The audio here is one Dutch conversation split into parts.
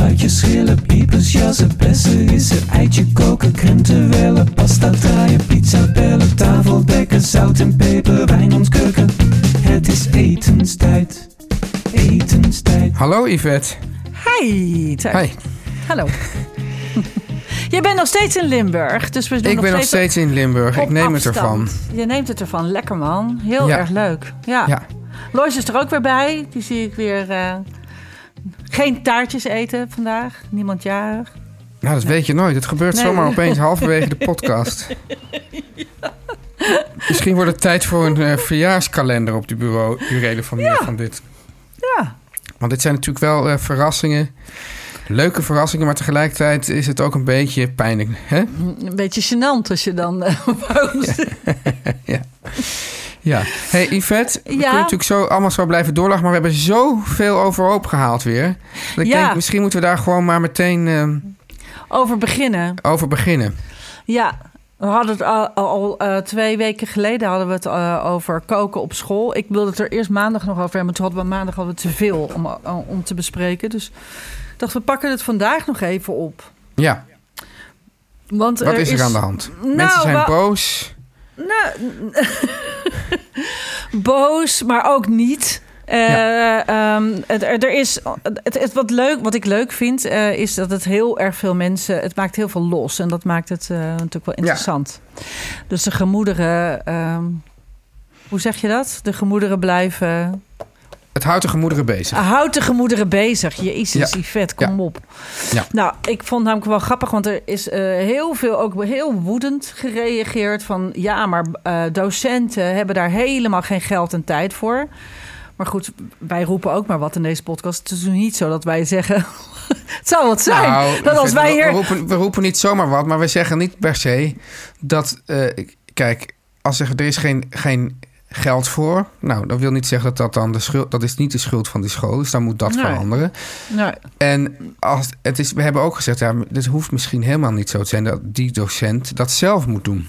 spuitjes, schillen, piepers, jassen, bessen, rissen, eitje koken, krenten wellen, pasta draaien, pizza bellen, tafel dekken, zout en peper, wijn ontkurken. Het is etenstijd, etenstijd. Hallo Yvette. Hi. Hi. Hallo. Je bent nog steeds in Limburg, dus we doen Ik ben nog steeds in Limburg. Ik neem het ervan. Je neemt het ervan. Lekker man. Heel Ja. erg leuk. Ja. Ja. Lois is er ook weer bij. Die zie ik weer... eh, geen taartjes eten vandaag. Niemand jarig. Nou, dat weet je nooit. Het gebeurt Nee. zomaar opeens halverwege de podcast. Misschien wordt het tijd voor een eh, verjaarskalender op de bureau, burelen van, van dit. Ja. Want dit zijn natuurlijk wel eh, verrassingen. Leuke verrassingen, maar tegelijkertijd is het ook een beetje pijnlijk. Hè? Een beetje gênant als je dan... waarom ze- Ja. ja. Hey Yvette, we Ja? kunnen natuurlijk zo, allemaal zo blijven doorlachen... maar we hebben zoveel overhoop gehaald weer. Dat ik Ja. denk, misschien moeten we daar gewoon maar meteen eh, over beginnen. over beginnen. Ja, we hadden het al, al eh, twee weken geleden hadden we het eh, over koken op school. Ik wilde het er eerst maandag nog over hebben, maar toen hadden we maandag hadden we te veel om, eh, om te bespreken. Dus ik dacht, we pakken het vandaag nog even op. Ja, Want wat is er aan de hand? Nou, Mensen zijn boos. Nou, boos, maar ook niet. Eh, ehm, het, er is, het, het, wat, leuk, wat ik leuk vind, eh, is dat het heel erg veel mensen... Het maakt heel veel los en dat maakt het eh, natuurlijk wel interessant. Dus de gemoederen... ehm, hoe zeg je dat? De gemoederen blijven... Het houdt de gemoederen bezig. Houdt de gemoederen bezig. Jezus, Ja. Yvette, kom Ja. op. Ja. Nou, ik vond namelijk wel grappig, want er is eh, heel veel, ook heel woedend gereageerd van... ja, maar eh, docenten hebben daar helemaal geen geld en tijd voor. Maar goed, wij roepen ook maar wat in deze podcast. Het is niet zo dat wij zeggen... het zou wat zijn. Nou, dat als we- wij we, hier... roepen, we roepen niet zomaar wat, maar we zeggen niet per se dat... eh, kijk, als zeggen er is geen, geen geld voor... Nou, dat wil niet zeggen dat dat dan de schuld... Dat is niet de schuld van die school, dus dan moet dat Nee. veranderen. Nou, En als, het is, we hebben ook gezegd, ja, dit hoeft misschien helemaal niet zo te zijn... dat die docent dat zelf moet doen.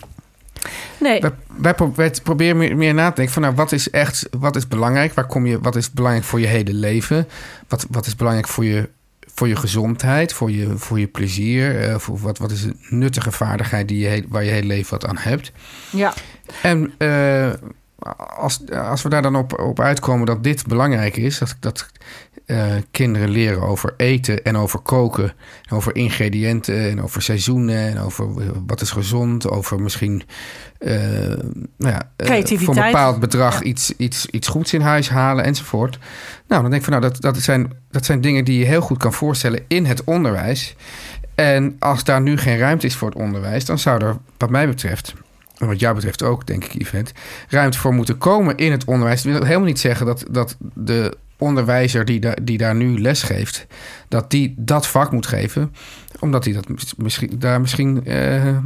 nee, Wij, wij, pro- wij proberen meer, meer na te denken van... nou, wat is echt, wat is belangrijk? Waar kom je, wat is belangrijk voor je hele leven? Wat, wat is belangrijk voor je, voor je gezondheid, voor je, voor je plezier? eh, voor wat, wat is een nuttige vaardigheid die je, waar je hele leven wat aan hebt? ja. En eh, als, als we daar dan op, op uitkomen dat dit belangrijk is... dat, dat eh, kinderen leren over eten en over koken... en over ingrediënten en over seizoenen... en over wat is gezond, over misschien... eh, nou ja, eh, voor een bepaald bedrag Ja. iets, iets, iets goeds in huis halen enzovoort. Nou, dan denk ik van nou, dat, dat, zijn, dat zijn dingen die je heel goed kan voorstellen in het onderwijs. En als daar nu geen ruimte is voor het onderwijs, dan zou er, wat mij betreft, wat jou betreft ook, denk ik, Yvette, ruimte voor moeten komen in het onderwijs. Dat wil helemaal niet zeggen dat, dat de onderwijzer die, da- die daar nu les geeft, dat die dat vak moet geven, omdat hij dat mis- misschien, daar misschien eh,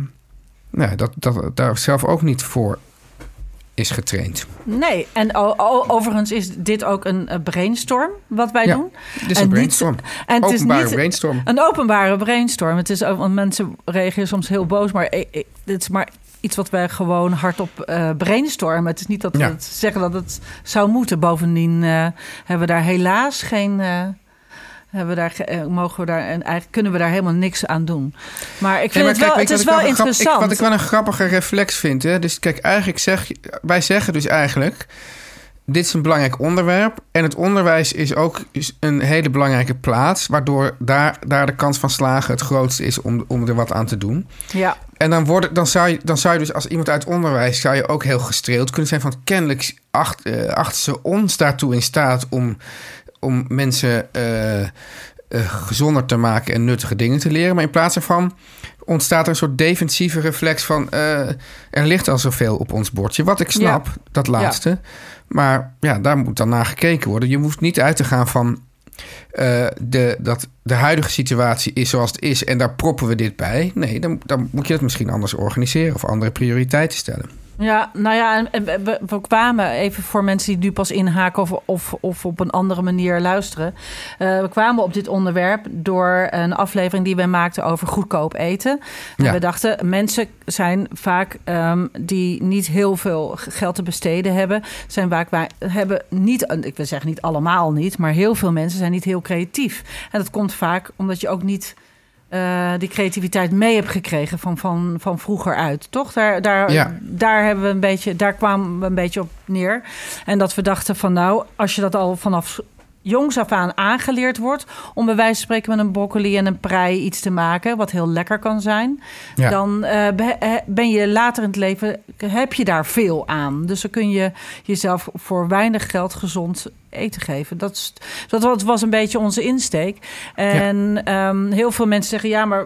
nou, dat, dat, daar zelf ook niet voor is getraind. Nee, en overigens is dit ook een eh, brainstorm wat wij Ja, doen. Dit is En een niet- brainstorm. En het is Openbare niet brainstorm. een openbare brainstorm. Het is ook, want mensen reageren soms heel boos, maar ik- ik- dit is maar iets wat wij gewoon hardop eh brainstormen. Het is niet dat we Ja. het zeggen dat het zou moeten. Bovendien eh, hebben we daar helaas geen. eh, hebben we daar, ge- mogen we daar, en eigenlijk kunnen we daar helemaal niks aan doen. Maar ik vind Nee, maar het wel, het is wel grap- interessant. ik- wat ik wel een grappige reflex vind. Hè? Dus kijk, eigenlijk zeg wij zeggen dus eigenlijk... dit is een belangrijk onderwerp. En het onderwijs is ook een hele belangrijke plaats. Waardoor daar, daar de kans van slagen het grootste is om, om er wat aan te doen. Ja. En dan, worden, dan, zou je, dan zou je dus als iemand uit onderwijs... zou je ook heel gestreeld kunnen zijn van... kennelijk acht, uh, achten ze ons daartoe in staat om, om mensen... Uh, uh, gezonder te maken en nuttige dingen te leren. Maar in plaats daarvan ontstaat er een soort defensieve reflex van... er ligt al zoveel op ons bordje. Wat ik snap, ja. dat laatste. Ja. Maar ja, daar moet dan naar gekeken worden. Je hoeft niet uit te gaan van uh, de, dat de huidige situatie is zoals het is en daar proppen we dit bij. Nee, dan, dan moet je het misschien anders organiseren of andere prioriteiten stellen. Ja, nou ja, en we, we, kwamen even voor mensen die nu pas inhaken of, of, of op een andere manier luisteren. Uh, we kwamen op dit onderwerp door een aflevering die wij maakten over goedkoop eten. Ja. we dachten, mensen zijn vaak um, die niet heel veel geld te besteden hebben, zijn vaak wij hebben niet, ik wil zeggen niet allemaal niet, maar heel veel mensen zijn niet heel creatief. En dat komt vaak omdat je ook niet uh, die creativiteit mee heb gekregen van, van, van vroeger uit. Toch? Daar, daar, ja. daar, hebben we een beetje, daar kwamen we een beetje op neer. En dat we dachten van nou, als je dat al vanaf jongs af aan aangeleerd wordt om bij wijze van spreken met een broccoli en een prei iets te maken, wat heel lekker kan zijn, ja. dan uh, ben je later in het leven heb je daar veel aan. Dus dan kun je jezelf voor weinig geld gezond eten geven. Dat, is, dat was een beetje onze insteek. En ja. um, heel veel mensen zeggen ja, maar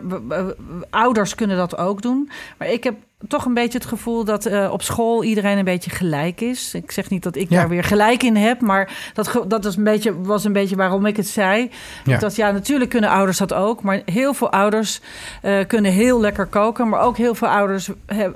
ouders kunnen dat ook doen. Maar ik heb toch een beetje het gevoel dat uh, op school iedereen een beetje gelijk is. Ik zeg niet dat ik ja. daar weer gelijk in heb, maar dat, dat is een beetje, was een beetje waarom ik het zei. Ja. Dat ja, natuurlijk kunnen ouders dat ook, maar heel veel ouders uh, kunnen heel lekker koken, maar ook heel veel ouders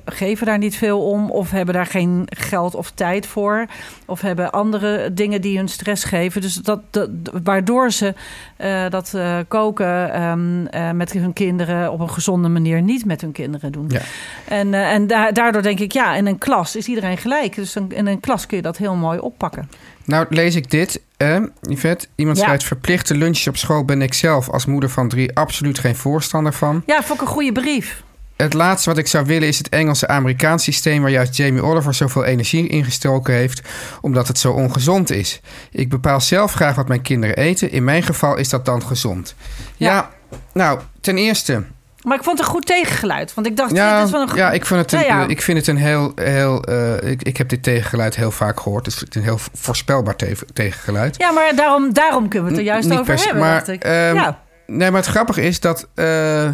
geven daar niet veel om of hebben daar geen geld of tijd voor of hebben andere dingen die hun stress geven. Dus dat, dat waardoor ze uh, dat koken um, met hun kinderen op een gezonde manier niet met hun kinderen doen. Ja. En en da daardoor denk ik, ja, in een klas is iedereen gelijk. Dus in een klas kun je dat heel mooi oppakken. Nou, lees ik dit, eh, Yvette. Iemand ja. schrijft, verplichte lunches op school ben ik zelf als moeder van drie absoluut geen voorstander van. Ja, vond ik een goede brief. Het laatste wat ik zou willen is het Engelse-Amerikaans systeem... waar juist Jamie Oliver zoveel energie ingestoken heeft... omdat het zo ongezond is. Ik bepaal zelf graag wat mijn kinderen eten. In mijn geval is dat dan gezond. Ja, ja nou, ten eerste... Maar ik vond het een goed tegengeluid. Want ik dacht, ja, dit is wel een ja, ik, vond het een, ja, ja. ik vind het een heel... heel uh, ik, ik heb dit tegengeluid heel vaak gehoord. Het is een heel voorspelbaar te tegengeluid. Ja, maar daarom, daarom kunnen we het er juist over hebben, maar, dacht ik. Um, ja. Nee, maar het grappige is dat... Uh,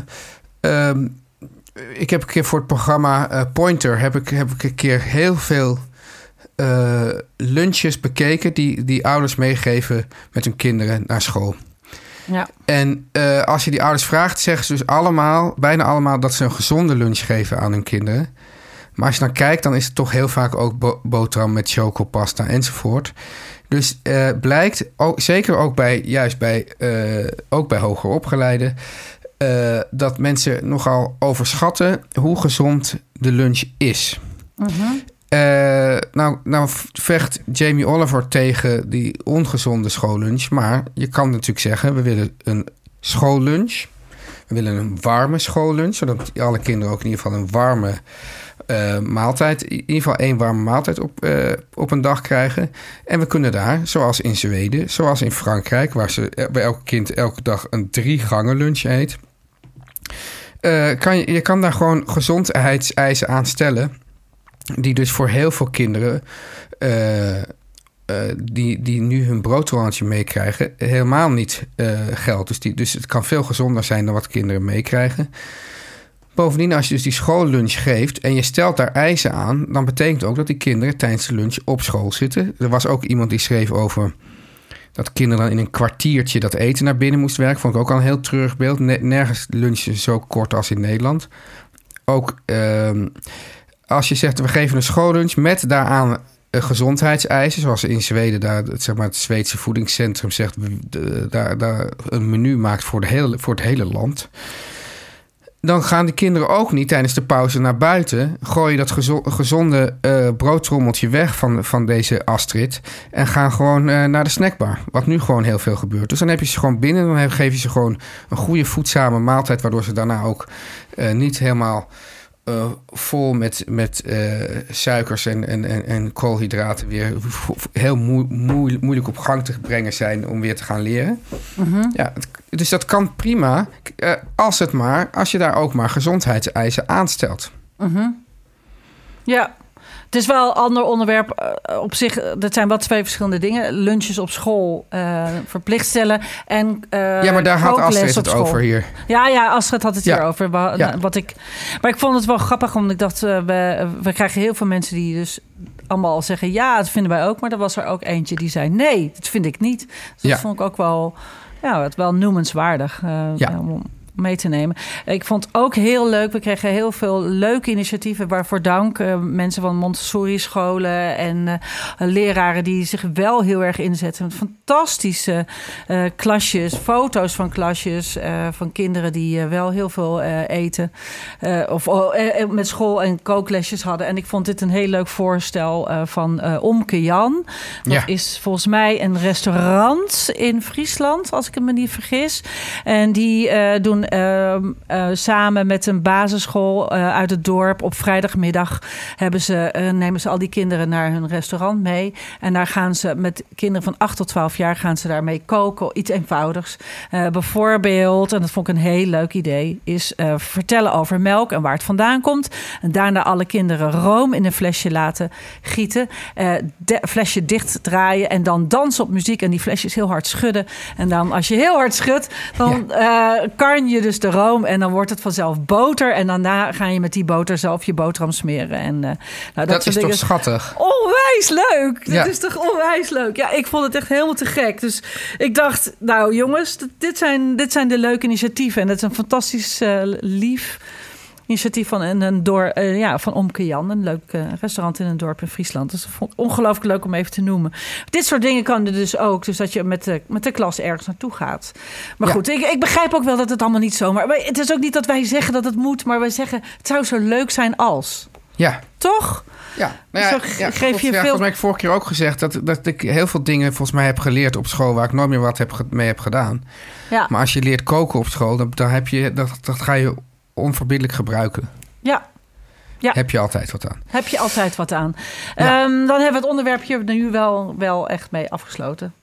um, ik heb een keer voor het programma uh, Pointer... heb ik, heb ik een keer heel veel... Uh, lunches bekeken die, die ouders meegeven met hun kinderen naar school. Ja. En uh, als je die ouders vraagt, zeggen ze dus allemaal, bijna allemaal, dat ze een gezonde lunch geven aan hun kinderen. Maar als je dan kijkt, dan is het toch heel vaak ook bo boterham met chocopasta enzovoort. Dus blijkt, ook, zeker ook bij, juist bij, ook bij hoger opgeleiden, dat mensen nogal overschatten hoe gezond de lunch is. -huh. Uh, nou, nou vecht Jamie Oliver tegen die ongezonde schoollunch. Maar je kan natuurlijk zeggen, we willen een schoollunch. We willen een warme schoollunch. Zodat alle kinderen ook in ieder geval een warme uh, maaltijd... in ieder geval één warme maaltijd op, uh, op een dag krijgen. En we kunnen daar, zoals in Zweden, zoals in Frankrijk... waar ze bij elk kind elke dag een drie gangen lunch eet... kan je, kan daar gewoon gezondheidseisen aan stellen die dus voor heel veel kinderen uh, uh, die, die nu hun broodrollandje meekrijgen, helemaal niet geldt. Dus, die, dus het kan veel gezonder zijn dan wat kinderen meekrijgen. Bovendien, als je dus die schoollunch geeft en je stelt daar eisen aan, dan betekent ook dat die kinderen tijdens de lunch op school zitten. Er was ook iemand die schreef over dat kinderen dan in een kwartiertje dat eten naar binnen moesten werken. Vond ik ook al een heel treurig beeld. Nergens lunchen zo kort als in Nederland. Ook. Uh, als je zegt we geven een schoollunch met daaraan gezondheidseisen, zoals in Zweden, daar, zeg maar, het Zweedse voedingscentrum zegt, daar, daar een menu maakt voor, de hele, voor het hele land. Dan gaan de kinderen ook niet tijdens de pauze naar buiten. Gooi dat gezonde uh, broodtrommeltje weg van, van deze Astrid. En gaan gewoon uh, naar de snackbar. Wat nu gewoon heel veel gebeurt. Dus dan heb je ze gewoon binnen. Dan geef je ze gewoon een goede voedzame maaltijd. Waardoor ze daarna ook uh, niet helemaal eh, vol met, met eh, suikers en, en, en, en koolhydraten weer heel moe, moe, moeilijk op gang te brengen zijn om weer te gaan leren. ja, het- dus dat kan prima, eh, als het maar, als je daar ook maar gezondheidseisen aanstelt. Ja. Het is wel een ander onderwerp eh, op zich. Dat zijn wel twee verschillende dingen. Lunches op school eh, verplicht stellen en eh ja, maar daar had Astrid het over hier. Ja, ja, Astrid had het Ja. hierover. Wa- Ja. Wat ik, maar ik vond het wel grappig, omdat ik dacht... we, we krijgen heel veel mensen die dus allemaal zeggen... ja, dat vinden wij ook. Maar er was er ook eentje die zei... nee, dat vind ik niet. Dus Ja. dat vond ik ook wel, ja, wel noemenswaardig Ja. om mee te nemen. Ik vond het ook heel leuk. We kregen heel veel leuke initiatieven. Waarvoor dank. Eh, mensen van Montessori-scholen en eh, leraren die zich wel heel erg inzetten. Met fantastische eh, klasjes, foto's van klasjes van kinderen die wel heel veel eten. Of oh, met school en kooklesjes hadden. En ik vond dit een heel leuk voorstel van Omke Jan. Dat Ja. is volgens mij een restaurant in Friesland, als ik me niet vergis. En die doen samen met een basisschool eh, uit het dorp op vrijdagmiddag hebben ze, eh, nemen ze al die kinderen naar hun restaurant mee. En daar gaan ze met kinderen van 8 tot 12 jaar gaan ze daarmee koken. Iets eenvoudigs. Eh, bijvoorbeeld, en dat vond ik een heel leuk idee, is eh, vertellen over melk en waar het vandaan komt. En daarna alle kinderen room in een flesje laten gieten. Eh de, flesje dicht draaien en dan dansen op muziek. En die flesjes heel hard schudden. En dan als je heel hard schudt, dan eh, kan je dus de room. En dan wordt het vanzelf boter. En daarna ga je met die boter zelf je boterham smeren. En, eh, nou, dat, Dat, is toch schattig? Onwijs leuk. Ja. Dit is toch onwijs leuk. Ja, ik vond het echt helemaal te gek. Dus ik dacht, nou jongens, dit zijn, dit zijn de leuke initiatieven. En het is een fantastisch eh, lief initiatief van een, een door, eh, ja, van Omke Jan. Een leuk eh, restaurant in een dorp in Friesland. Dus vond het ongelooflijk leuk om even te noemen. Dit soort dingen kan er dus ook. Dus dat je met de, met de klas ergens naartoe gaat. Maar Ja. goed, ik, ik begrijp ook wel dat het allemaal niet zomaar... Maar het is ook niet dat wij zeggen dat het moet. Maar wij zeggen, het zou zo leuk zijn als. Ja. Toch? Ja, nou ja, geef je ja, veel- Volgens mij heb ik vorige keer ook gezegd dat, dat ik heel veel dingen volgens mij heb geleerd op school waar ik nooit meer wat heb, mee heb gedaan. Ja. Maar als je leert koken op school, dan, dan heb je, dat, dat ga je onverbiddelijk gebruiken. Ja. Ja. Heb je altijd wat aan. Heb je altijd wat aan. Ja. Ehm, dan hebben we het onderwerp hier nu wel, wel echt mee afgesloten.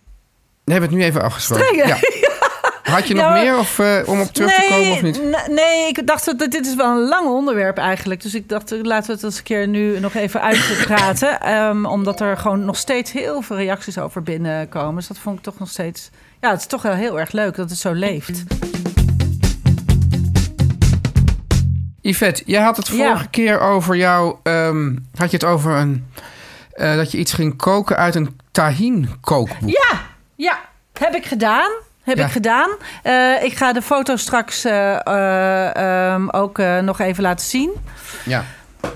We hebben het nu even hè? Ja. Had je nog Ja, maar- meer of, eh, om op terug te komen of niet? Nee, ik dacht dat dit is wel een lang onderwerp eigenlijk. Dus ik dacht, laten we het eens een keer nu nog even uitpraten. Ehm, omdat er gewoon nog steeds heel veel reacties over binnenkomen. Dus dat vond ik toch nog steeds... Ja, het is toch wel heel erg leuk dat het zo leeft. Yvette, jij had het vorige Ja. keer over jou. ehm, had je het over een. eh, dat je iets ging koken uit een tahin kookboek. Ja, ja, heb ik gedaan. Heb Ja. ik gedaan. Eh, ik ga de foto straks eh, eh, ehm, ook nog even laten zien. Ja.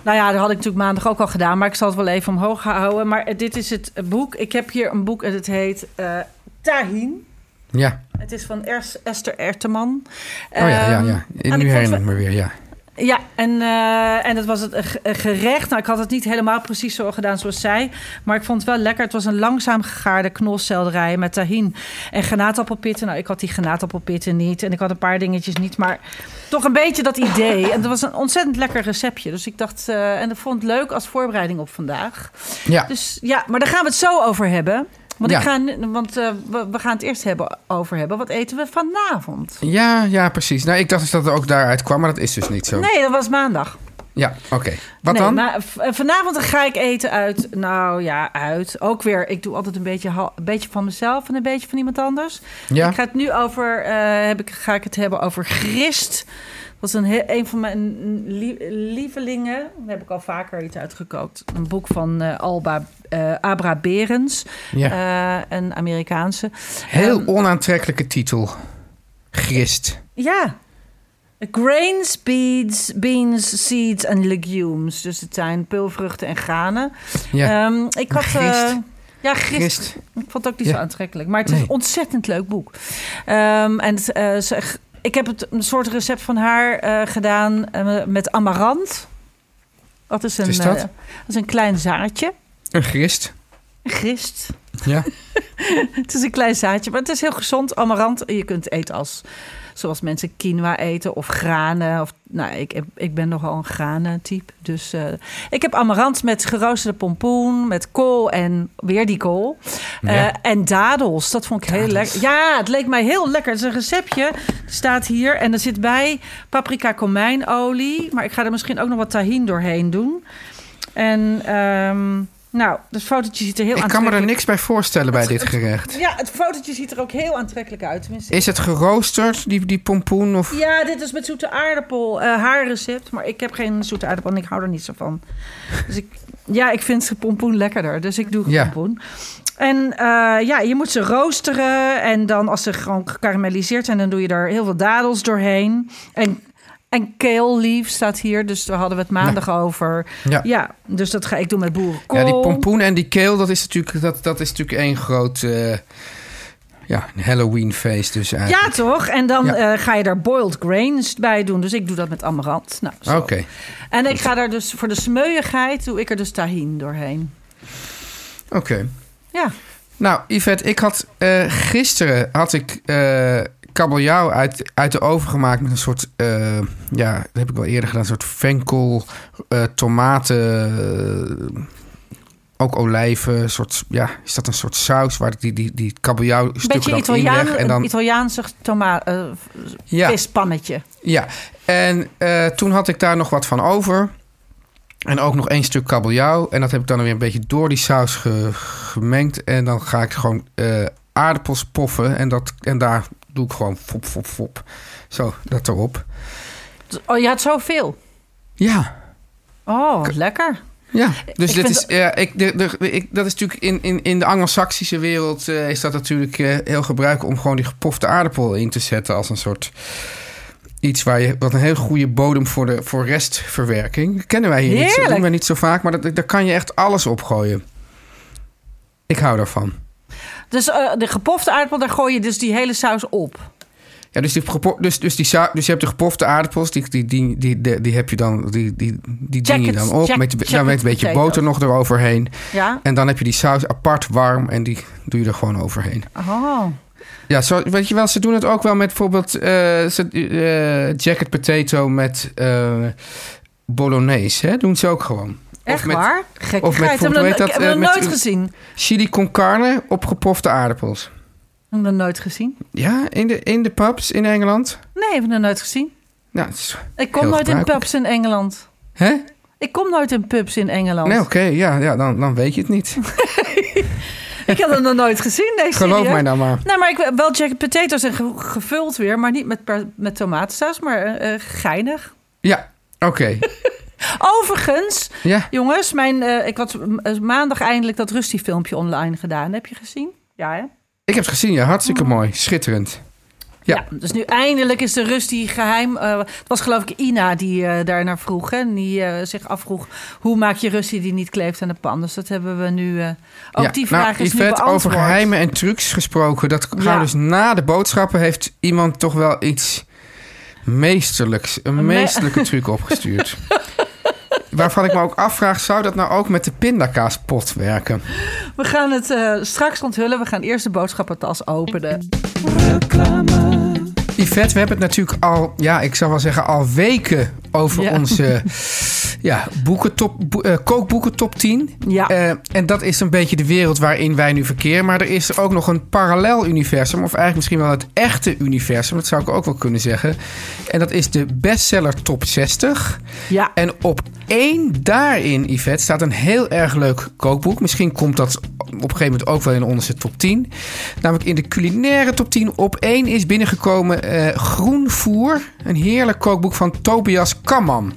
Nou ja, dat had ik natuurlijk maandag ook al gedaan, maar ik zal het wel even omhoog houden. Maar dit is het boek. Ik heb hier een boek en het heet Tahin. Ja. Het is van Esther Erteman. Oh ja, ja, Ehm, ja. en Nu vond herinner ik me weer, ja. Ja, en, eh, en dat was het ge- een gerecht. Nou, ik had het niet helemaal precies zo gedaan zoals zij. Maar ik vond het wel lekker. Het was een langzaam gegaarde knolselderij met tahin en granaatappelpitten. Nou, ik had die granaatappelpitten niet. En ik had een paar dingetjes niet. Maar toch een beetje dat idee. En dat was een ontzettend lekker receptje. Dus ik dacht, eh, en dat vond het leuk als voorbereiding op vandaag. Ja. Dus ja, maar daar gaan we het zo over hebben. Want, Ja. ik ga, want eh, we, gaan het eerst hebben over hebben. Wat eten we vanavond? Ja, ja, precies. Nou, ik dacht dus dat het ook daaruit kwam, maar dat is dus niet zo. Nee, dat was maandag. Ja, oké. Wat nee, dan? Maar eh, vanavond ga ik eten uit. Nou ja, uit. Ook weer. Ik doe altijd een beetje, een beetje van mezelf en een beetje van iemand anders. Ja. Ik ga het nu over. eh, heb ik, ga ik het hebben over grist. Is een, he- een van mijn lie- lievelingen. Daar heb ik al vaker iets uitgekookt. Een boek van eh, Alba eh, Abra Berens, Ja. eh, een Amerikaanse. Heel onaantrekkelijke titel. Grist. Ja. Grains, beans, beans, seeds en legumes. Dus het zijn peulvruchten en granen. Ja. Ehm, ik had... Grist. ja. Grist. Ik vond het ook niet Ja. zo aantrekkelijk. Maar het is Nee. een ontzettend leuk boek. Ehm, en het, eh, ze- ik heb het, een soort recept van haar eh, gedaan eh, met amarant. Wat is een, is dat? eh, dat is een klein zaadje. Een grist. Een Grist. Ja. Het is een klein zaadje, maar het is heel gezond. Amarant, je kunt het eten als Zoals mensen quinoa eten of granen. Of, nou, ik, ik ben nogal een granen-type. Dus uh, ik heb amarant met geroosterde pompoen, met kool en weer die kool. Uh, ja. En dadels, dat vond ik heel lekker. Ja, het leek mij heel lekker. Het is een receptje, staat hier. En er zit bij paprika komijnolie. Maar ik ga er misschien ook nog wat tahin doorheen doen. En... Um, nou, het fotootje ziet er heel ik aantrekkelijk Ik kan me er niks bij voorstellen bij dit gerecht. ja, het fotootje ziet er ook heel aantrekkelijk uit. Tenminste. Is het geroosterd, die, die pompoen? Of? Ja, dit is met zoete aardappel. Uh, haar recept. Maar ik heb geen zoete aardappel en ik hou er niet zo van. Dus ik, ja, ik vind pompoen lekkerder. Dus ik doe ja. pompoen. En uh, ja, je moet ze roosteren. En dan als ze gewoon gekarameliseerd zijn... dan doe je er heel veel dadels doorheen. En en kale leaf staat hier, dus daar hadden we het maandag ja. over. Ja. ja. dus dat ga ik doen met boerenkool. Ja, die pompoen en die kale, dat is natuurlijk, dat, dat is natuurlijk één groot... Uh, ja, Halloween feest dus eigenlijk. Ja, toch? En dan ja. uh, ga je daar boiled grains bij doen. Dus ik doe dat met amarant. Nou, Oké. Okay. En ik ga daar dus voor de smeuigheid doe ik er dus tahin doorheen. Oké. Okay. Ja. Nou, Yvette, ik had uh, gisteren had ik kabeljauw uit, uit de oven gemaakt met een soort, uh, ja, dat heb ik al eerder gedaan, een soort venkel, uh, tomaten, uh, ook olijven, soort, ja, is dat een soort saus waar ik die, die, die kabeljauw stukken dan Italiaan, inleg. En dan, Italiaanse toma ja. vispannetje. Ja, en toen had ik daar nog wat van over. En ook nog één stuk kabeljauw. En dat heb ik dan weer een beetje door die saus ge, gemengd. En dan ga ik gewoon aardappels poffen. En, dat, en daar doe ik gewoon fop, fop, fop. Zo, dat erop. Oh, je had zoveel? Ja. Oh, lekker. Ja, dus dit is, ja, ik, de, de, ik, dat is natuurlijk in, in, in de Anglo-Saxische wereld uh, is dat natuurlijk uh, heel gebruikelijk om gewoon die gepofte aardappel in te zetten als een soort iets waar je wat een heel goede bodem voor de voor restverwerking. Dat kennen wij hier niet, zo, doen wij niet zo vaak, maar dat, daar kan je echt alles opgooien. Ik hou daarvan. Dus uh, de gepofte aardappel, daar gooi je dus die hele saus op. Ja, dus, die, dus, dus, die, dus je hebt de gepofte aardappels, die, die, die, die, die, heb je dan, die, die, die ding je dan op. Jack, met, dan met een beetje boter nog eroverheen. Ja. En dan heb je die saus apart warm en die doe je er gewoon overheen. Oh. Ja, zo, weet je wel, ze doen het ook wel met bijvoorbeeld uh, ze, uh, jacket potato met uh, bolognese. Hè? Doen ze ook gewoon. Echt met, waar? Gek. Of met, heb dat, ik heb nooit gezien. Chili con carne op gepofte aardappels. Heb dat nooit gezien? Ja, in de, in de pubs in Engeland? Nee, heb ik dat nooit gezien. Nou, ik kom nooit in pubs in Engeland. Hè? Ik kom nooit in pubs in Engeland. Nee, oké. Okay, ja, ja dan, dan weet je het niet. ik had het nog nooit gezien. Nee, Geloof mij nou maar. Nou, maar ik wel jacket potatoes en gevuld weer, maar niet met, met tomatensaus, maar uh, geinig. Ja, oké. Okay. Overigens, ja. jongens, mijn, uh, ik had maandag eindelijk dat Rusty filmpje online gedaan. Heb je gezien? Ja, hè? Ik heb het gezien, ja. Hartstikke oh. mooi. Schitterend. Ja. ja. dus nu eindelijk is de Rusty geheim. Uh, het was geloof ik Ina die uh, daar naar vroeg. Hè? Die uh, zich afvroeg, hoe maak je Rusty die niet kleeft aan de pan? Dus dat hebben we nu... ook ja. die vraag nou, is nu beantwoord. over geheimen en trucs gesproken. Dat ja. dus na de boodschappen heeft iemand toch wel iets meesterlijks... Een meesterlijke truc opgestuurd. Waarvan ik me ook afvraag, zou dat nou ook met de pindakaaspot werken? We gaan het uh, straks onthullen. We gaan eerst de boodschappentas openen. Reclame. Yvette, we hebben het natuurlijk al, ja, ik zou wel zeggen, al weken over ja. onze ja, boekentop, uh, kookboeken top 10. Ja. Uh, en dat is een beetje de wereld waarin wij nu verkeren. Maar er is ook nog een parallel universum, of eigenlijk misschien wel het echte universum. Dat zou ik ook wel kunnen zeggen. En dat is de bestseller top 60. Ja. En op één daarin, Yvette, staat een heel erg leuk kookboek. Misschien komt dat op een gegeven moment ook wel in onze top 10. Namelijk in de culinaire top 10 op één is binnengekomen uh, Groenvoer. Een heerlijk kookboek van Tobias Kamman.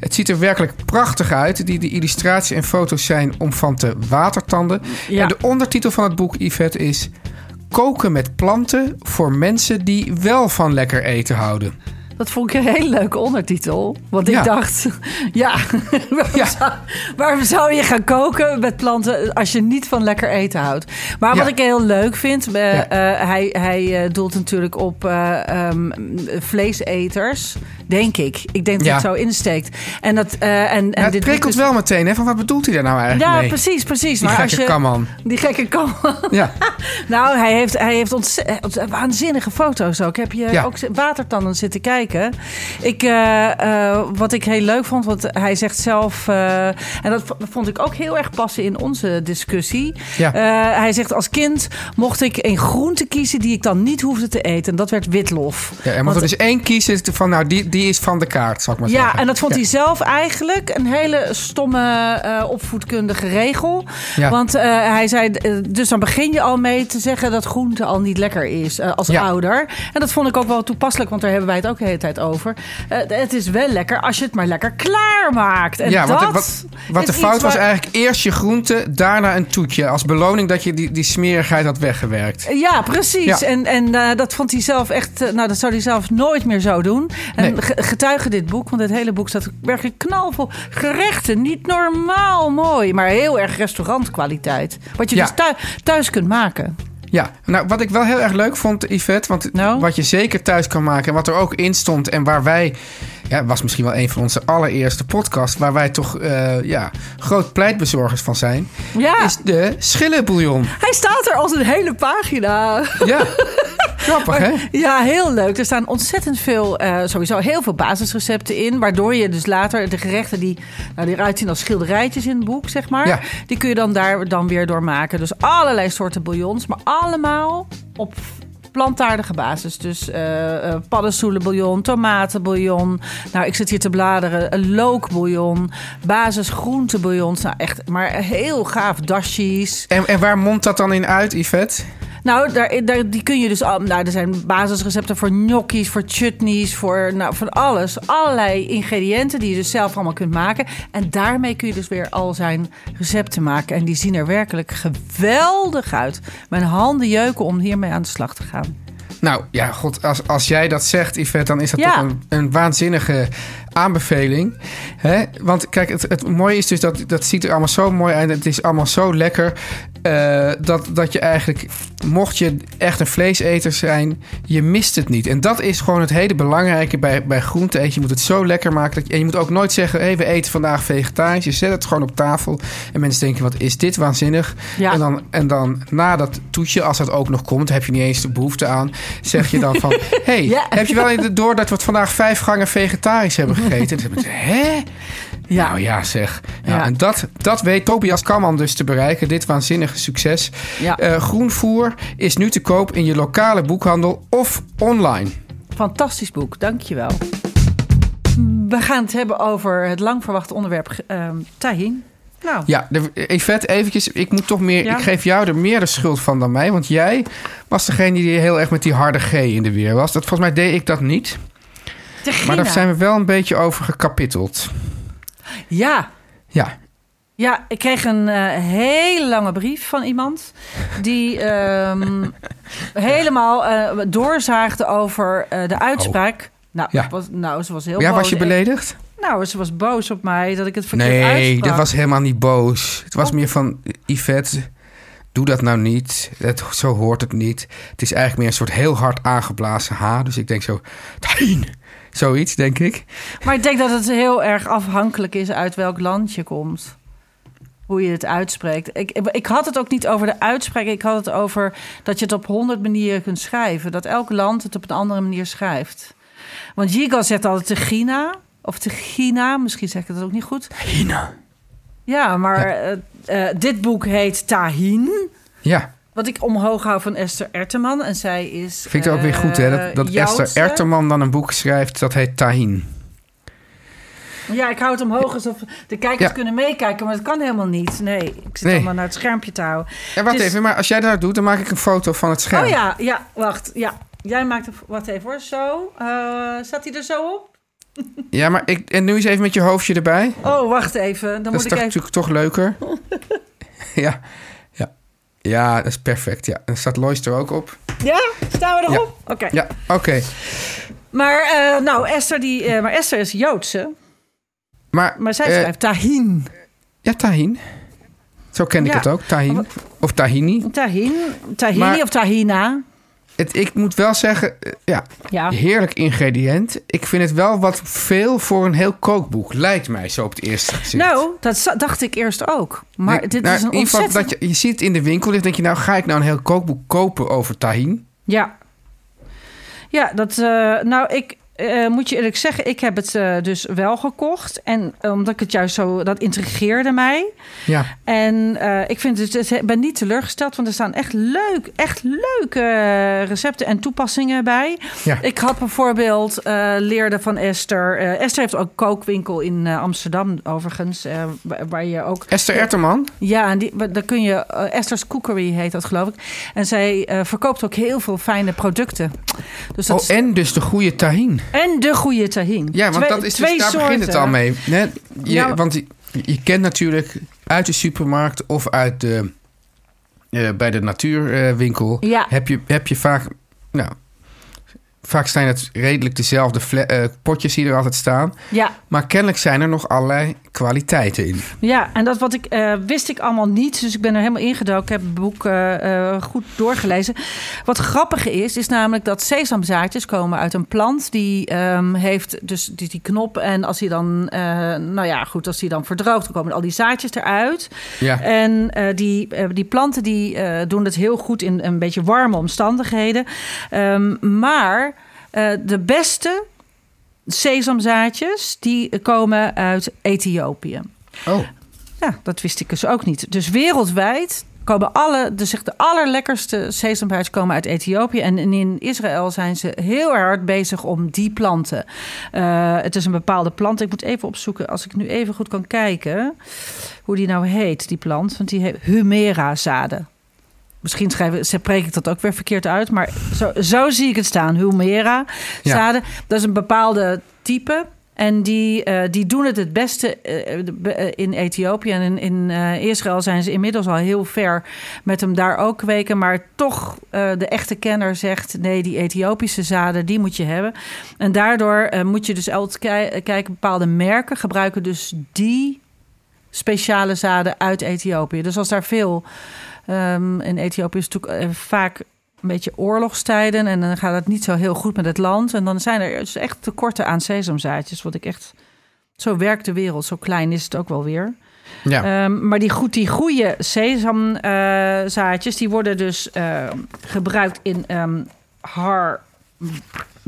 Het ziet er werkelijk prachtig uit. Die, de illustratie en foto's zijn om van te watertanden. Ja. En de ondertitel van het boek, Yvette, is... Koken met planten voor mensen die wel van lekker eten houden. Dat vond ik een hele leuke ondertitel. Want ik ja. dacht, ja, waarom, ja. Zou, waarom, Zou, je gaan koken met planten als je niet van lekker eten houdt? Maar wat ik heel leuk vind, uh, uh, hij, hij uh, doelt natuurlijk op um, vleeseters Denk ik. Ik denk dat Ja. het zo insteekt. En dat, eh, en, en Ja, dit prikkelt wel meteen, hè? Van wat bedoelt hij daar nou eigenlijk Ja, mee? precies, precies. Die maar als gekke je, kamman. Die gekke kam. Ja. Nou, hij heeft, hij heeft ontze- waanzinnige foto's ook. Heb je Ja. ook watertanden zitten kijken? Ik, eh, eh, wat ik heel leuk vond, want hij zegt zelf... eh, en dat vond ik ook heel erg passen in onze discussie. Ja. Eh, hij zegt, als kind mocht ik een groente kiezen... die ik dan niet hoefde te eten. En dat werd witlof. Ja, en want er is één kiezer van, nou, die, die is van de kaart, zal ik maar Ja, zeggen. en dat vond Ja. hij zelf eigenlijk een hele stomme eh, opvoedkundige regel. Ja. Want eh, hij zei, eh, dus dan begin je al mee te zeggen dat groente al niet lekker is als Ja. ouder. En dat vond ik ook wel toepasselijk, want daar hebben wij het ook de hele tijd over. Het is wel lekker als je het maar lekker klaarmaakt. En ja, dat wat, wat, wat de fout was waar- eigenlijk eerst je groente, daarna een toetje. Als beloning dat je die, die smerigheid had weggewerkt. Ja, precies. Ja. En, en dat vond hij zelf echt. nou, dat zou hij zelf nooit meer zo doen. En Nee. Ge- getuige dit boek, want het hele boek staat werkelijk knalvol gerechten. Niet normaal mooi, maar heel erg restaurantkwaliteit. Wat je Ja. dus thuis, thuis kunt maken. Ja, nou wat ik wel heel erg leuk vond, Yvette, want Nou? wat je zeker thuis kan maken en wat er ook in stond en waar wij, ja, was misschien wel een van onze allereerste podcasts, waar wij toch, eh, ja, groot pleitbezorgers van zijn, Ja, is de schillenbouillon. hij staat er als een hele pagina. Ja, grappig hè? Ja, heel leuk. Er staan ontzettend veel, eh, sowieso heel veel basisrecepten in. Waardoor je dus later de gerechten die, nou, die eruit zien als schilderijtjes in het boek, zeg maar. Ja. Die kun je dan daar dan weer door maken. Dus allerlei soorten bouillons, maar allemaal op plantaardige basis. Dus eh, paddenstoelenbouillon, tomatenbouillon. Nou, ik zit hier te bladeren. Lookbouillon, basis groentebouillons. Nou, echt, maar heel gaaf. Dashies. En, en waar mondt dat dan in uit, Yvette? Nou, daar, daar, die kun je dus al. Nou, er zijn basisrecepten voor gnocchis, voor chutneys, voor nou, van alles. Allerlei ingrediënten die je dus zelf allemaal kunt maken. En daarmee kun je dus weer al zijn recepten maken. En die zien er werkelijk geweldig uit. Mijn handen jeuken om hiermee aan de slag te gaan. Nou ja, god, als, als jij dat zegt, Yvette, dan is dat Ja. toch een, een waanzinnige aanbeveling. Hè? Want kijk, het, het mooie is dus dat dat ziet er allemaal zo mooi uit. Het is allemaal zo lekker. Eh, dat, dat je eigenlijk, mocht je echt een vleeseter zijn, je mist het niet. En dat is gewoon het hele belangrijke bij, bij groente eten. Je moet het zo lekker maken. Dat je, en je moet ook nooit zeggen, hey, we eten vandaag vegetarisch. Je zet het gewoon op tafel. En mensen denken, wat is dit waanzinnig? Ja. En, dan, en dan na dat toetje, als dat ook nog komt, heb je niet eens de behoefte aan. Zeg je dan van, hey, Ja. heb je wel in de door dat we het vandaag vijf gangen vegetarisch hebben gegeten? En dan hebben ze, hè? Ja. Nou ja, zeg. Ja, Ja. En dat, dat weet Tobias Kamman dus te bereiken. Dit waanzinnige succes. Ja. Eh, groenvoer is nu te koop in je lokale boekhandel of online. Fantastisch boek, dankjewel. We gaan het hebben over het lang verwachte onderwerp ehm tahin. Nou, Ja, de, Yvette, eventjes. Ik moet toch meer. Ja. Ik geef jou er meer de schuld van dan mij. Want jij was degene die heel erg met die harde G in de weer was. Dat, volgens mij deed ik dat niet. Maar daar zijn we wel een beetje over gekapitteld. Ja, Ja, Ja, ik kreeg een eh, hele lange brief van iemand die ehm, helemaal eh, doorzaagde over eh, de uitspraak. Nou, Ja. was, nou, ze was heel ja boos. was je beledigd? Nou, ze was boos op mij dat ik het verkeerd Nee, uitsprak. dat was helemaal niet boos. Het was Oh. meer van, Yvette, doe dat nou niet. Het, zo hoort het niet. Het is eigenlijk meer een soort heel hard aangeblazen H. Dus ik denk zo, Tijn. Zoiets, denk ik. Maar ik denk dat het heel erg afhankelijk is uit welk land je komt. Hoe je het uitspreekt. Ik, ik, ik had het ook niet over de uitspraak. Ik had het over dat je het op honderd manieren kunt schrijven. Dat elk land het op een andere manier schrijft. Want Yigal zegt altijd Tegina. Of Tegina. Misschien zeg ik dat ook niet goed. Hina. Ja, maar eh, eh, dit boek heet Tahin. Ja, Wat ik omhoog hou van Esther Erteman. En zij is... vind ik het ook weer goed hè. Dat, dat eh, Joodse. Esther Erterman dan een boek schrijft, dat heet Tahin. Ja, ik hou het omhoog alsof de kijkers Ja. kunnen meekijken, maar dat kan helemaal niet. Nee, ik zit Nee. allemaal naar het schermpje te houden. En wacht Dus- even, maar als jij dat doet, dan maak ik een foto van het scherm. Oh ja, ja, wacht. Ja, jij maakt een... Wacht even hoor, zo. Eh staat hij er zo op? Ja, maar ik, en nu eens even met je hoofdje erbij. Oh, wacht even. Dan Dat moet is ik toch, even... natuurlijk toch leuker. ja, ja. Dat is perfect. Ja, en staat Lois er ook op. Ja, staan we erop? Oké. Ja, oké. Maar, eh, nou, Esther, die, eh, maar Esther is Joodse, Maar, maar zij eh, schrijft Tahin. Ja, tahin. Zo ken ik Ja. het ook, tahin. Of tahini. Tahin, Tahini Maar- of Tahina. Het, ik moet wel zeggen, eh, ja, Ja. heerlijk ingrediënt. Ik vind het wel wat veel voor een heel kookboek. Lijkt mij zo op het eerste gezicht. Nou, dat dacht ik eerst ook. Maar Nee, dit nou, is een in ieder geval ontzettend... dat je, je ziet het in de winkel ligt, denk je nou, ga ik nou een heel kookboek kopen over tahin? Ja. Ja, dat... eh, nou, ik... eh, moet je eerlijk zeggen, ik heb het eh, dus wel gekocht. En omdat ik het juist zo... Dat intrigeerde mij. Ja. En eh, ik vind het, dus- ben niet teleurgesteld, want er staan echt leuk, echt leuke recepten en toepassingen bij. Ja. Ik had bijvoorbeeld eh, leerde van Esther. eh, Esther heeft ook een kookwinkel in eh, Amsterdam, overigens, eh, waar, je ook. Esther Erterman? Ja, en die, daar kun je. Esther's Cookery heet dat, geloof ik. En zij eh, verkoopt ook heel veel fijne producten. Dus dat Oh, is- en dus de goede tahin. En de goede tahin. Ja, want Twee- dat is dus, daar begint het soorten. al mee. Je, Ja. Want je, je kent natuurlijk uit de supermarkt of uit de, eh, bij de natuurwinkel... Ja. heb, je, heb je vaak... Nou, vaak zijn het redelijk dezelfde eh, potjes die er altijd staan. Ja, Maar kennelijk zijn er nog allerlei kwaliteiten in. Ja, en dat wat ik eh, wist ik allemaal niet. Dus ik ben er helemaal ingedoken. Ik heb het boek eh, eh, goed doorgelezen. Wat grappig is, is namelijk dat sesamzaadjes komen uit een plant die ehm, heeft dus die, die knop. En als die dan, nou ja, goed, als die dan verdroogt, dan komen al die zaadjes eruit. Ja. En die, die planten die doen het heel goed in een beetje warme omstandigheden. Ehm, maar de beste sesamzaadjes die komen uit Ethiopië. Oh, Ja, dat wist ik dus ook niet. Dus wereldwijd komen alle, de, zeg, de allerlekkerste sesamzaadjes komen uit Ethiopië. En in Israël zijn ze heel erg hard bezig om die planten. Eh, het is een bepaalde plant. Ik moet even opzoeken, als ik nu even goed kan kijken... hoe die nou heet, die plant. Want die heet Humera-zaden. Misschien schrijven, ze spreek ik dat ook weer verkeerd uit. Maar zo, zo zie ik het staan. Humera zaden. Dat is een bepaalde type. En die, eh, die doen het het beste eh, eh, in Ethiopië. En in, in Israël zijn ze inmiddels al heel ver met hem daar ook kweken. Maar toch, de echte kenner zegt... nee, die Ethiopische zaden, die moet je hebben. En daardoor moet je dus altijd ki- kijken... bepaalde merken gebruiken dus die speciale zaden uit Ethiopië. Dus als daar veel... ehm, in Ethiopië is het natuurlijk eh, vaak een beetje oorlogstijden... en dan gaat het niet zo heel goed met het land. En dan zijn er dus echt tekorten aan sesamzaadjes... wat ik echt... Zo werkt de wereld, zo klein is het ook wel weer. ja. Ehm, maar die, goed, die goede sesamzaadjes, die worden dus ehm, gebruikt in ehm har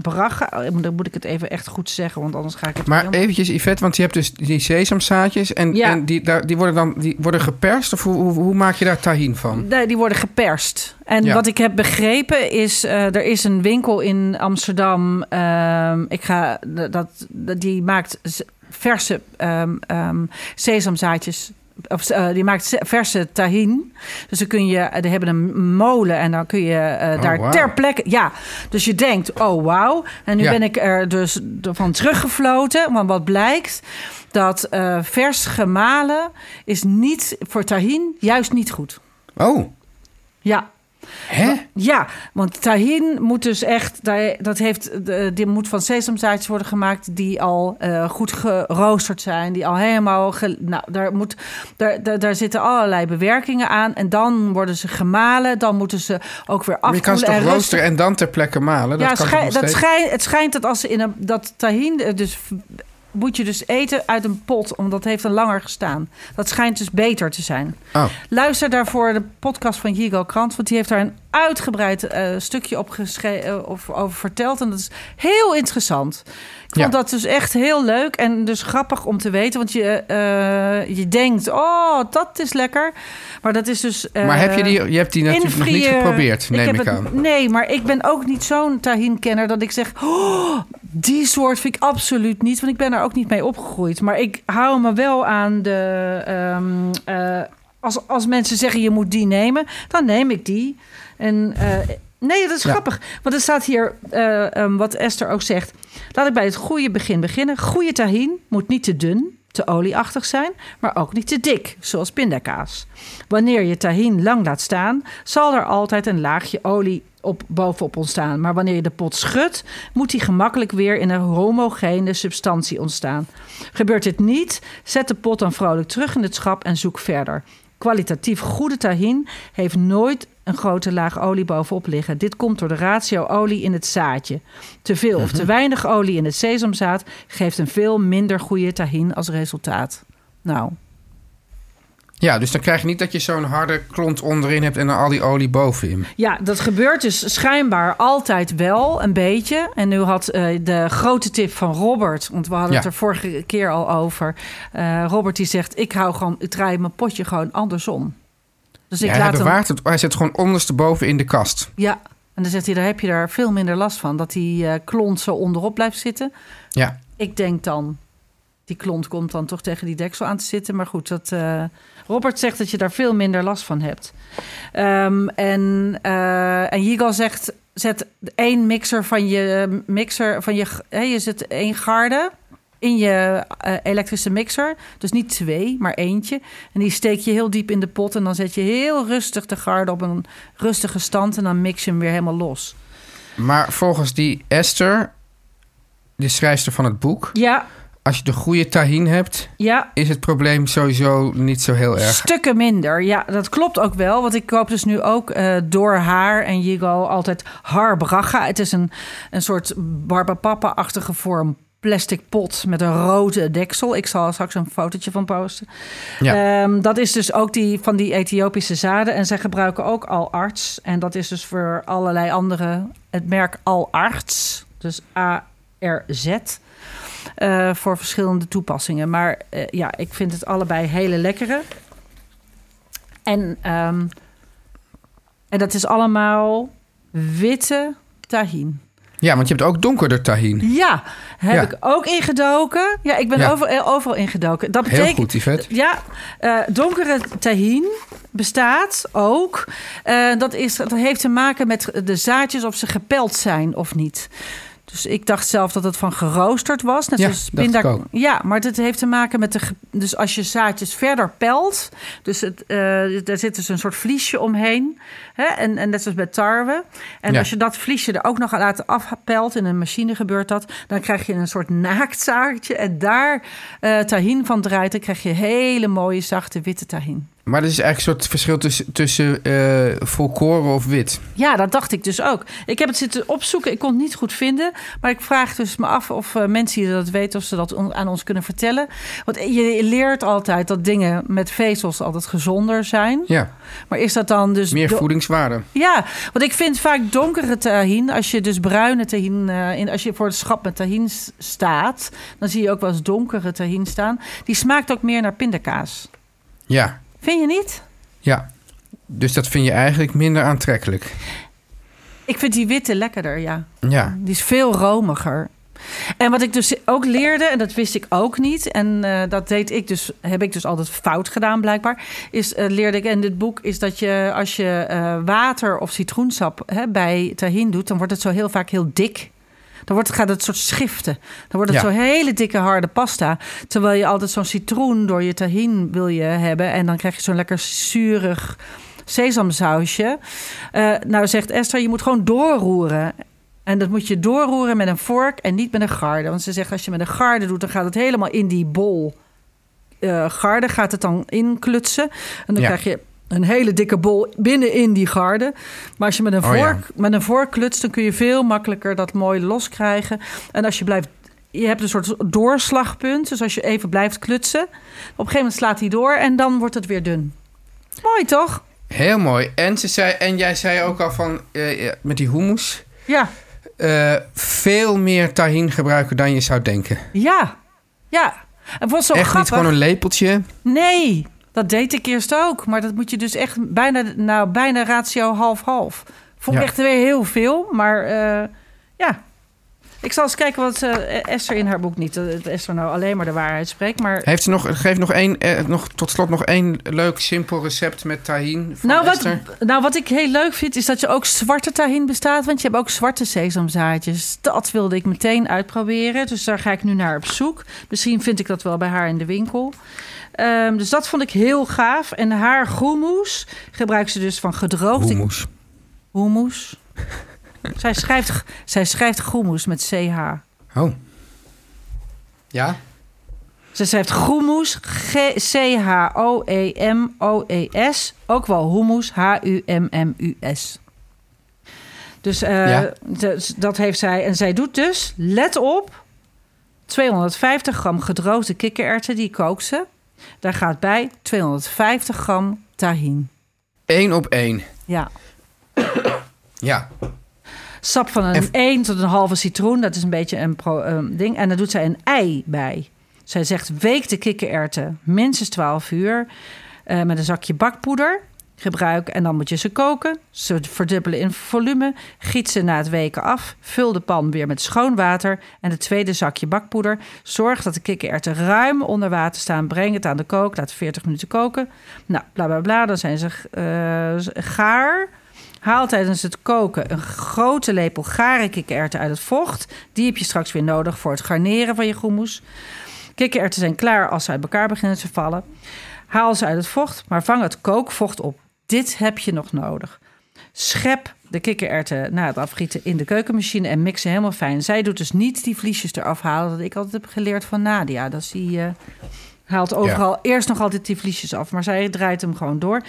bracha. Dan moet ik het even echt goed zeggen, want anders ga ik het Maar helemaal- eventjes, Yvette, want je hebt dus die sesamzaadjes... en, Ja. en die, daar, die worden dan die worden geperst? Of hoe, hoe, hoe maak je daar tahin van? Nee, die worden geperst. En Ja. wat ik heb begrepen is, eh, er is een winkel in Amsterdam. ehm, ik ga, dat, die maakt verse ehm, ehm, sesamzaadjes. Of, eh, die maakt verse tahin. Dus dan kun je, die hebben een molen en dan kun je eh, Oh, daar ter plekke. Ja, dus je denkt, oh wauw. En nu Ja. ben ik er dus van teruggefloten. Want wat blijkt, dat eh, vers gemalen is niet voor tahin juist niet goed. Oh, Ja. Hè? Ja, want tahin moet dus echt, daar- dat heeft, die moet van sesamzaadjes worden gemaakt die al eh, goed geroosterd zijn, die al helemaal, ge- nou, daar, moet, daar, daar, daar zitten allerlei bewerkingen aan en dan worden ze gemalen, dan moeten ze ook weer Maar je kan ze afkoelen toch en roosteren en dan ter plekke malen? Dat Ja, kan schij- dat steeds? schijn, het schijnt dat als ze in een dat tahin, eh, dus moet je dus eten uit een pot, omdat het heeft er langer gestaan. Dat schijnt dus beter te zijn. Oh, Luister daarvoor de podcast van Hugo Krant, want die heeft daar een uitgebreid eh, stukje op geschreven of over verteld. En dat is heel interessant. Ik vond Ja. dat dus echt heel leuk en dus grappig om te weten. Want je, eh, je denkt, oh, dat is lekker. Maar dat is dus... eh, maar heb je die, je hebt die natuurlijk nog niet geprobeerd, neem ik, het- aan. Nee, maar ik ben ook niet zo'n tahin-kenner dat ik zeg... Oh, die soort vind ik absoluut niet, want ik ben er ook niet mee opgegroeid. Maar ik hou me wel aan de... ehm, eh, als, als mensen zeggen je moet die nemen, dan neem ik die. En eh, nee, dat is Ja. grappig. Want er staat hier, eh, ehm, wat Esther ook zegt... Laat ik bij het goede begin beginnen. Goede tahin moet niet te dun, te olieachtig zijn, maar ook niet te dik, zoals pindakaas. Wanneer je tahin lang laat staan, zal er altijd een laagje olie op bovenop ontstaan. Maar wanneer je de pot schudt, moet die gemakkelijk weer in een homogene substantie ontstaan. Gebeurt dit niet, zet de pot dan vrolijk terug in het schap en zoek verder. Kwalitatief goede tahin heeft nooit een grote laag olie bovenop liggen. Dit komt door de ratio olie in het zaadje. Te veel of te weinig olie in het sesamzaad geeft een veel minder goede tahin als resultaat. Nou, Ja, dus dan krijg je niet dat je zo'n harde klont onderin hebt en dan al die olie bovenin. Ja, dat gebeurt dus schijnbaar altijd wel een beetje. En nu had eh, de grote tip van Robert, want we hadden Ja. het er vorige keer al over. Eh, Robert die zegt, ik hou gewoon, ik draai mijn potje gewoon andersom. Dus ik Ja, hij laat hem, bewaart het. Hij zet gewoon ondersteboven in de kast. ja. En dan zegt hij, daar heb je daar veel minder last van. Dat die eh, klont zo onderop blijft zitten. Ja. Ik denk dan, die klont komt dan toch tegen die deksel aan te zitten. Maar goed, dat, Robert zegt dat je daar veel minder last van hebt. Ehm, en, eh en Yigal zegt, zet één mixer van je mixer, van je, hè, je zet één garde in je eh, elektrische mixer. Dus niet twee, maar eentje. En die steek je heel diep in de pot. En dan zet je heel rustig de garde op een rustige stand. En dan mix je hem weer helemaal los. Maar volgens die Esther, de schrijfster van het boek... Ja, als je de goede tahin hebt, ja. is het probleem sowieso niet zo heel erg. Stukken minder. Ja, dat klopt ook wel. Want ik koop dus nu ook eh, door haar en Yigo altijd harbracha. Het is een, een soort barbapapa-achtige vorm plastic pot met een rode deksel. Ik zal straks een fotootje van posten. Ja. Ehm, dat is dus ook die van die Ethiopische zaden. En zij gebruiken ook al arts. En dat is dus voor allerlei andere... Het merk al arts. Dus A-R-Z. Eh, voor verschillende toepassingen. Maar eh, ja, ik vind het allebei hele lekkere. En, ehm, en dat is allemaal witte tahin. Ja, want je hebt ook donkerder tahin. Ja, heb Ja. ik ook ingedoken. Ja, ik ben Ja. overal, overal ingedoken. Dat Heel betekent, goed, Yvette. Ja, eh, donkere tahin bestaat ook. Eh, dat, is, dat heeft te maken met de zaadjes of ze gepeld zijn of niet. Dus ik dacht zelf dat het van geroosterd was. Net Ja, zoals pinda-. Ja, maar het heeft te maken met de. Dus als je zaadjes verder pelt. Dus het, eh, daar zit dus een soort vliesje omheen. Hè? En, en net zoals bij tarwe. En Ja. als je dat vliesje er ook nog laten afpelt. In een machine gebeurt dat. Dan krijg je een soort naaktzaadje. En daar eh tahin van draait. Dan krijg je hele mooie zachte witte tahin. Maar er is eigenlijk een soort verschil tussen, tussen eh, volkoren of wit. Ja, dat dacht ik dus ook. Ik heb het zitten opzoeken. Ik kon het niet goed vinden. Maar ik vraag dus me af of eh, mensen die dat weten... of ze dat on- aan ons kunnen vertellen. Want je leert altijd dat dingen met vezels altijd gezonder zijn. Ja, Maar is dat dan dus... meer voedingswaarde. Ja, want ik vind vaak donkere tahin... als je dus bruine tahin... eh, in, als je voor het schap met tahin staat... dan zie je ook wel eens donkere tahin staan. Die smaakt ook meer naar pindakaas. Ja, Vind je niet? ja. Dus dat vind je eigenlijk minder aantrekkelijk. Ik vind die witte lekkerder, ja. Ja, Die is veel romiger. En wat ik dus ook leerde, en dat wist ik ook niet, en eh, dat deed ik dus, heb ik dus altijd fout gedaan blijkbaar, is eh, leerde ik in dit boek, is dat je als je eh, water of citroensap hè, bij tahin doet, dan wordt het zo heel vaak heel dik. Dan wordt gaat het soort schiften. Dan wordt het Ja. zo hele dikke harde pasta. Terwijl je altijd zo'n citroen door je tahin wil je hebben. En dan krijg je zo'n lekker zuurig sesamsausje. Eh, nou zegt Esther, je moet gewoon doorroeren. En dat moet je doorroeren met een vork en niet met een garde. Want ze zegt, als je met een garde doet, dan gaat het helemaal in die bol. eh garde gaat het dan inklutsen. En dan Ja. krijg je een hele dikke bol binnenin die garde. Maar als je met een, Oh ja. vork, met een vork klutst, dan kun je veel makkelijker dat mooi loskrijgen. En als je blijft, je hebt een soort doorslagpunt. Dus als je even blijft klutsen, op een gegeven moment slaat hij door en dan wordt het weer dun. Mooi toch? heel mooi. En, ze zei, en jij zei ook al van, eh, ja, met die hummus... Ja, eh, veel meer tahin gebruiken dan je zou denken. ja, ja. En wat zo Echt grappig. niet gewoon een lepeltje. Nee, dat deed ik eerst ook. Maar dat moet je dus echt bijna, nou, bijna ratio half-half. Vond ik Ja. echt weer heel veel. Maar eh, ja, ik zal eens kijken wat eh, Esther in haar boek niet. Dat Esther nou alleen maar de waarheid spreekt. Maar Heeft ze nog, geef nog één, eh, nog, tot slot nog één leuk, simpel recept met tahin nou wat, Esther. nou, wat ik heel leuk vind, is dat je ook zwarte tahin bestaat. Want je hebt ook zwarte sesamzaadjes. Dat wilde ik meteen uitproberen. Dus daar ga ik nu naar op zoek. Misschien vind ik dat wel bij haar in de winkel. Ehm, dus dat vond ik heel gaaf. En haar groenmoes gebruikt ze dus van gedroogde Hummus. Hummus. zij, schrijft, zij schrijft groenmoes met CH. Oh. Ja? Ze schrijft groemoes, C-H-O-E-M-O-E-S. Ook wel hummus, H-U-M-M-U-S. Dus eh, Ja. dus dat heeft zij. En zij doet dus, let op, 250 gram gedroogde kikkererwten, die kookt ze. Daar gaat bij 250 gram tahin. Eén op één. Ja. Ja. Sap van een En- 1 tot een halve citroen. Dat is een beetje een pro, ehm, ding. En daar doet zij een ei bij. Zij zegt week de kikkererwten minstens 12 uur eh, met een zakje bakpoeder. Gebruik en dan moet je ze koken. Ze verdubbelen in volume. Giet ze na het weken af. Vul de pan weer met schoon water. En het tweede zakje bakpoeder. Zorg dat de kikkererwten ruim onder water staan. Breng het aan de kook. Laat 40 minuten koken. Nou, bla bla bla. Dan zijn ze eh, gaar. Haal tijdens het koken een grote lepel gare kikkererwten uit het vocht. Die heb je straks weer nodig voor het garneren van je groenmoes. Kikkererwten zijn klaar als ze uit elkaar beginnen te vallen. Haal ze uit het vocht, maar vang het kookvocht op. Dit heb je nog nodig. Schep de kikkererwten na het afgieten in de keukenmachine en mix ze helemaal fijn. Zij doet dus niet die vliesjes eraf halen, dat ik altijd heb geleerd van Nadia. Dat die eh, haalt overal eerst nog altijd die vliesjes af, maar zij draait hem gewoon door.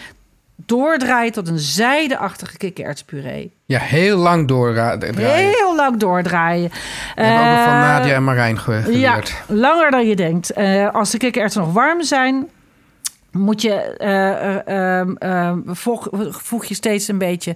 Doordraaien tot een zijdeachtige kikkererwtenpuree. Ja, heel lang doordraaien. Heel lang doordraaien. Heb ook nog van Eh, Nadia en Marijn ge- ja, geleerd. langer dan je denkt. Eh, als de kikkererwten nog warm zijn, moet je, eh, eh, ehm, ehm, voeg, voeg je steeds een beetje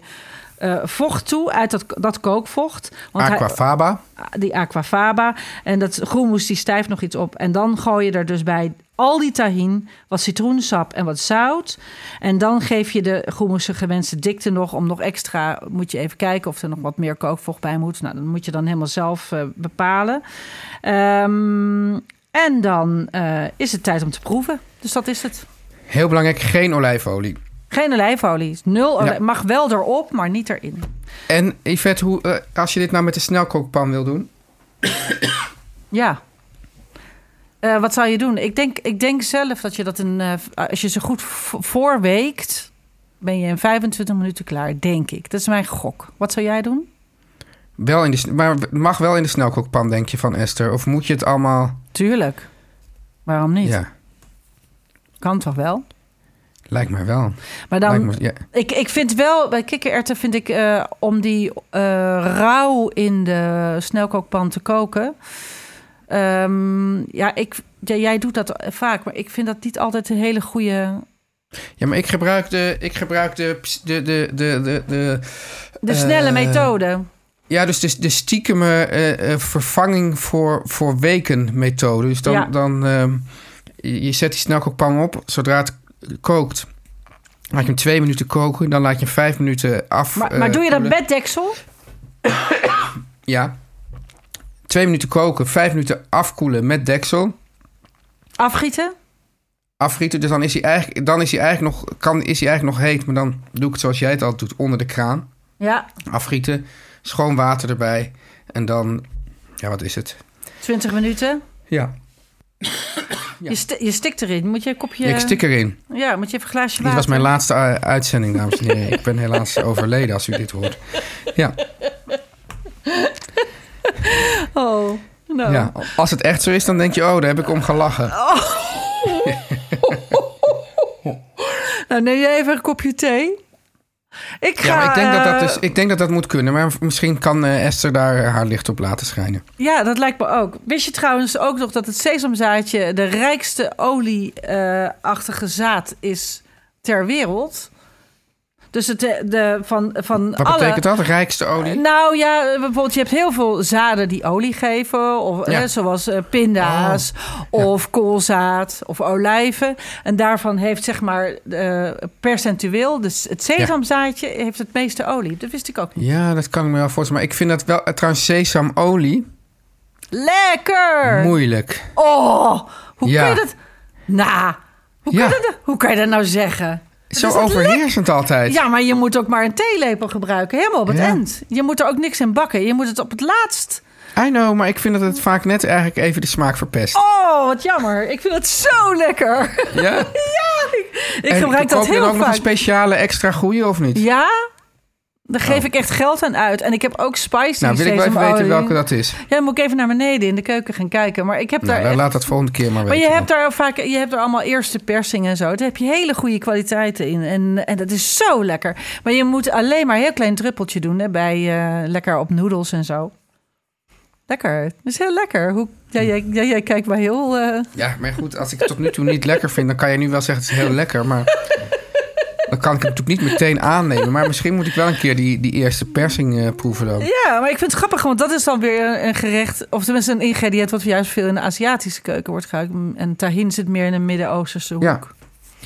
eh, vocht toe uit dat, dat kookvocht. Want hij- Aquafaba. die aquafaba. En dat groenmoes die stijft nog iets op. En dan gooi je er dus bij al die tahin, wat citroensap en wat zout. En dan geef je de groenmoes gewenste dikte nog. Om nog extra, moet je even kijken of er nog wat meer kookvocht bij moet. Nou, dan moet je dan helemaal zelf bepalen. Ehm, en dan is het tijd om te proeven. Dus dat is het. Heel belangrijk, geen olijfolie. Geen olijfolie. Nul olij- Ja. Mag wel erop, maar niet erin. En Yvette, hoe, eh, als je dit nou met de snelkookpan wil doen... Ja. Eh, wat zou je doen? Ik denk, ik denk zelf dat je dat een. eh, als je ze goed voorweekt, ben je in 25 minuten klaar, denk ik. Dat is mijn gok. Wat zou jij doen? Wel in de, maar mag wel in de snelkookpan, denk je, van Esther? Of moet je het allemaal... Tuurlijk. Waarom niet? Ja, Kan toch wel? lijkt mij wel. Maar dan, Lijkt me, ja. ik, ik vind wel, bij kikkererwten vind ik, eh, om die eh, rauw in de snelkookpan te koken. ehm, ja, ik, ja, jij doet dat vaak, maar ik vind dat niet altijd een hele goede. ja, maar ik gebruik de... Ik gebruik de, de, de, de, de, de De snelle Eh, methode. Ja, dus de, de stiekeme vervanging voor, voor weken methode. Dus dan, Ja. dan ehm, je zet die snelkookpan op. Zodra het kookt, laat je hem twee minuten koken. Dan laat je hem vijf minuten af. Maar, eh, maar doe je dat koelen. met deksel? Ja. Twee minuten koken, vijf minuten afkoelen met deksel. Afgieten? Afgieten, dus dan is hij eigenlijk, dan is hij eigenlijk, nog, kan, is hij eigenlijk nog heet. Maar dan doe ik het zoals jij het altijd doet, onder de kraan. Ja, Afgieten, schoon water erbij. En dan, ja, wat is het? 20 minuten. Ja, Ja. Je, je stikt erin. Moet je een kopje... ik stik erin. Ja, moet je even een glaasje Dit water. was mijn laatste uh, uitzending, dames en heren. Ik ben helaas overleden als u dit hoort. Ja, Oh, nou. ja, als het echt zo is, dan denk je, oh, daar heb ik om gelachen. Nou, neem je even een kopje thee. Ik ga... Ja, ik denk, dat dat eh, dus, ik denk dat dat moet kunnen. Maar misschien kan eh, Esther daar eh, haar licht op laten schijnen. Ja, dat lijkt me ook. Wist je trouwens ook nog dat het sesamzaadje... de rijkste olieachtige zaad is ter wereld? Dus het, eh, de, van, van Wat alle... betekent dat? Rijkste olie? Nou ja, bijvoorbeeld je hebt heel veel zaden die olie geven. Of, Ja. hè, zoals eh, pinda's of koolzaad of olijven. En daarvan heeft zeg maar eh, percentueel... Dus het sesamzaadje heeft het meeste olie. Dat wist ik ook niet. Ja, dat kan ik me wel voorstellen. Maar ik vind dat wel, eh, trouwens, sesamolie Lekker! moeilijk. Oh, hoe kan je dat... Nou, hoe, Ja. kan je dat, hoe kan je dat nou zeggen? Zo overheersend altijd. Ja, maar je moet ook maar een theelepel gebruiken. Helemaal op het Ja. eind. Je moet er ook niks in bakken. Je moet het op het laatst. I know, maar ik vind dat het vaak net eigenlijk even de smaak verpest. Oh, wat jammer. Ik vind het zo lekker. Ja? Ik En gebruik dat koop je dan heel ook nog vaak. een speciale extra goeie of niet? Ja? Daar geef Oh. ik echt geld aan uit. En ik heb ook spicy Nou, wil ik wel even weten welke dat is. Ja, dan moet ik even naar beneden in de keuken gaan kijken. Maar ik heb Nou, daar dan echt- laat dat volgende keer maar Maar weten. je hebt daar vaak, je hebt er allemaal eerste persing en zo. Daar heb je hele goede kwaliteiten in. En, en dat is zo lekker. Maar je moet alleen maar een heel klein druppeltje doen hè, bij eh, lekker op noedels en zo. Lekker. Dat is heel lekker. Hoe, ja, jij, ja, jij kijkt maar heel. eh, Ja, maar goed, als ik het tot nu toe niet lekker vind... dan kan je nu wel zeggen het is heel lekker, maar... dan kan ik het natuurlijk niet meteen aannemen. Maar misschien moet ik wel een keer die, die eerste persing eh, proeven dan. Ja, maar ik vind het grappig, want dat is dan weer een- een gerecht, of tenminste een ingrediënt wat juist veel in de Aziatische keuken wordt gebruikt. En tahin zit meer in de Midden-Oosterse hoek. Ja.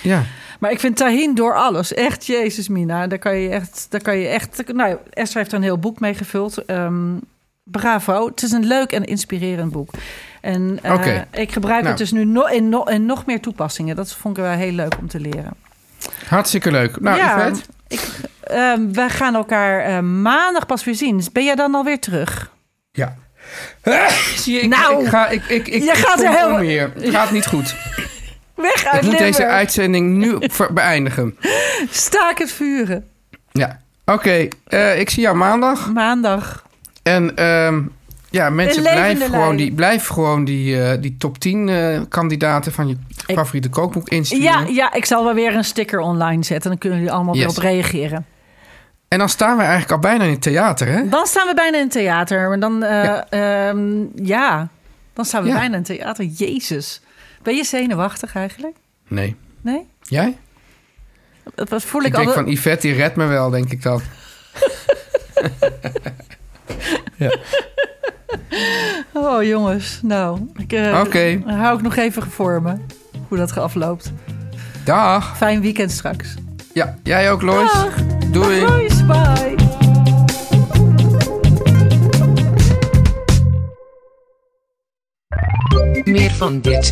Ja, Maar ik vind tahin door alles. Echt, Jezus Mina. Daar kan je echt, daar kan je echt. Nou, Esther heeft er een heel boek mee gevuld. Ehm, bravo. Het is een leuk en inspirerend boek. En eh, ik gebruik Nou. het dus nu no in, no in nog meer toepassingen. Dat vond ik wel heel leuk om te leren. Hartstikke leuk. Nou, ja, Yvette? ik, ehm, wij gaan elkaar eh, maandag pas weer zien. Ben jij dan alweer terug? Ja. Zie je, ik, Nou, ik ga... Ik, ik, ik, je ik gaat er heel- hier. Het gaat niet goed. Weg uit Ik moet deze uitzending nu beëindigen. Staak het vuren. Ja. Oké, eh, ik zie jou maandag. Maandag. En ehm, ja, mensen, blijf gewoon, die, blijf gewoon die, die top 10 eh, kandidaten van je Ik- favoriete kookboek insturen. Ja, ja, ik zal wel weer een sticker online zetten. Dan kunnen jullie allemaal Yes. weer op reageren. En dan staan we eigenlijk al bijna in het theater, hè? Dan staan we bijna in het theater. Maar dan, eh, Ja. ja. ja, dan staan we Ja. bijna in het theater. Jezus. Ben je zenuwachtig eigenlijk? Nee. Nee? Jij? Dat was- voel Ik ik, denk altijd... van Yvette, die redt me wel, denk ik dan. Oh jongens, nou. Ik, eh, hou ik nog even voor me. Hoe dat afloopt. Dag. Fijn weekend straks. Ja, jij ook, Lois. Dag. Doei. Dag, Lois. Bye. Meer van dit.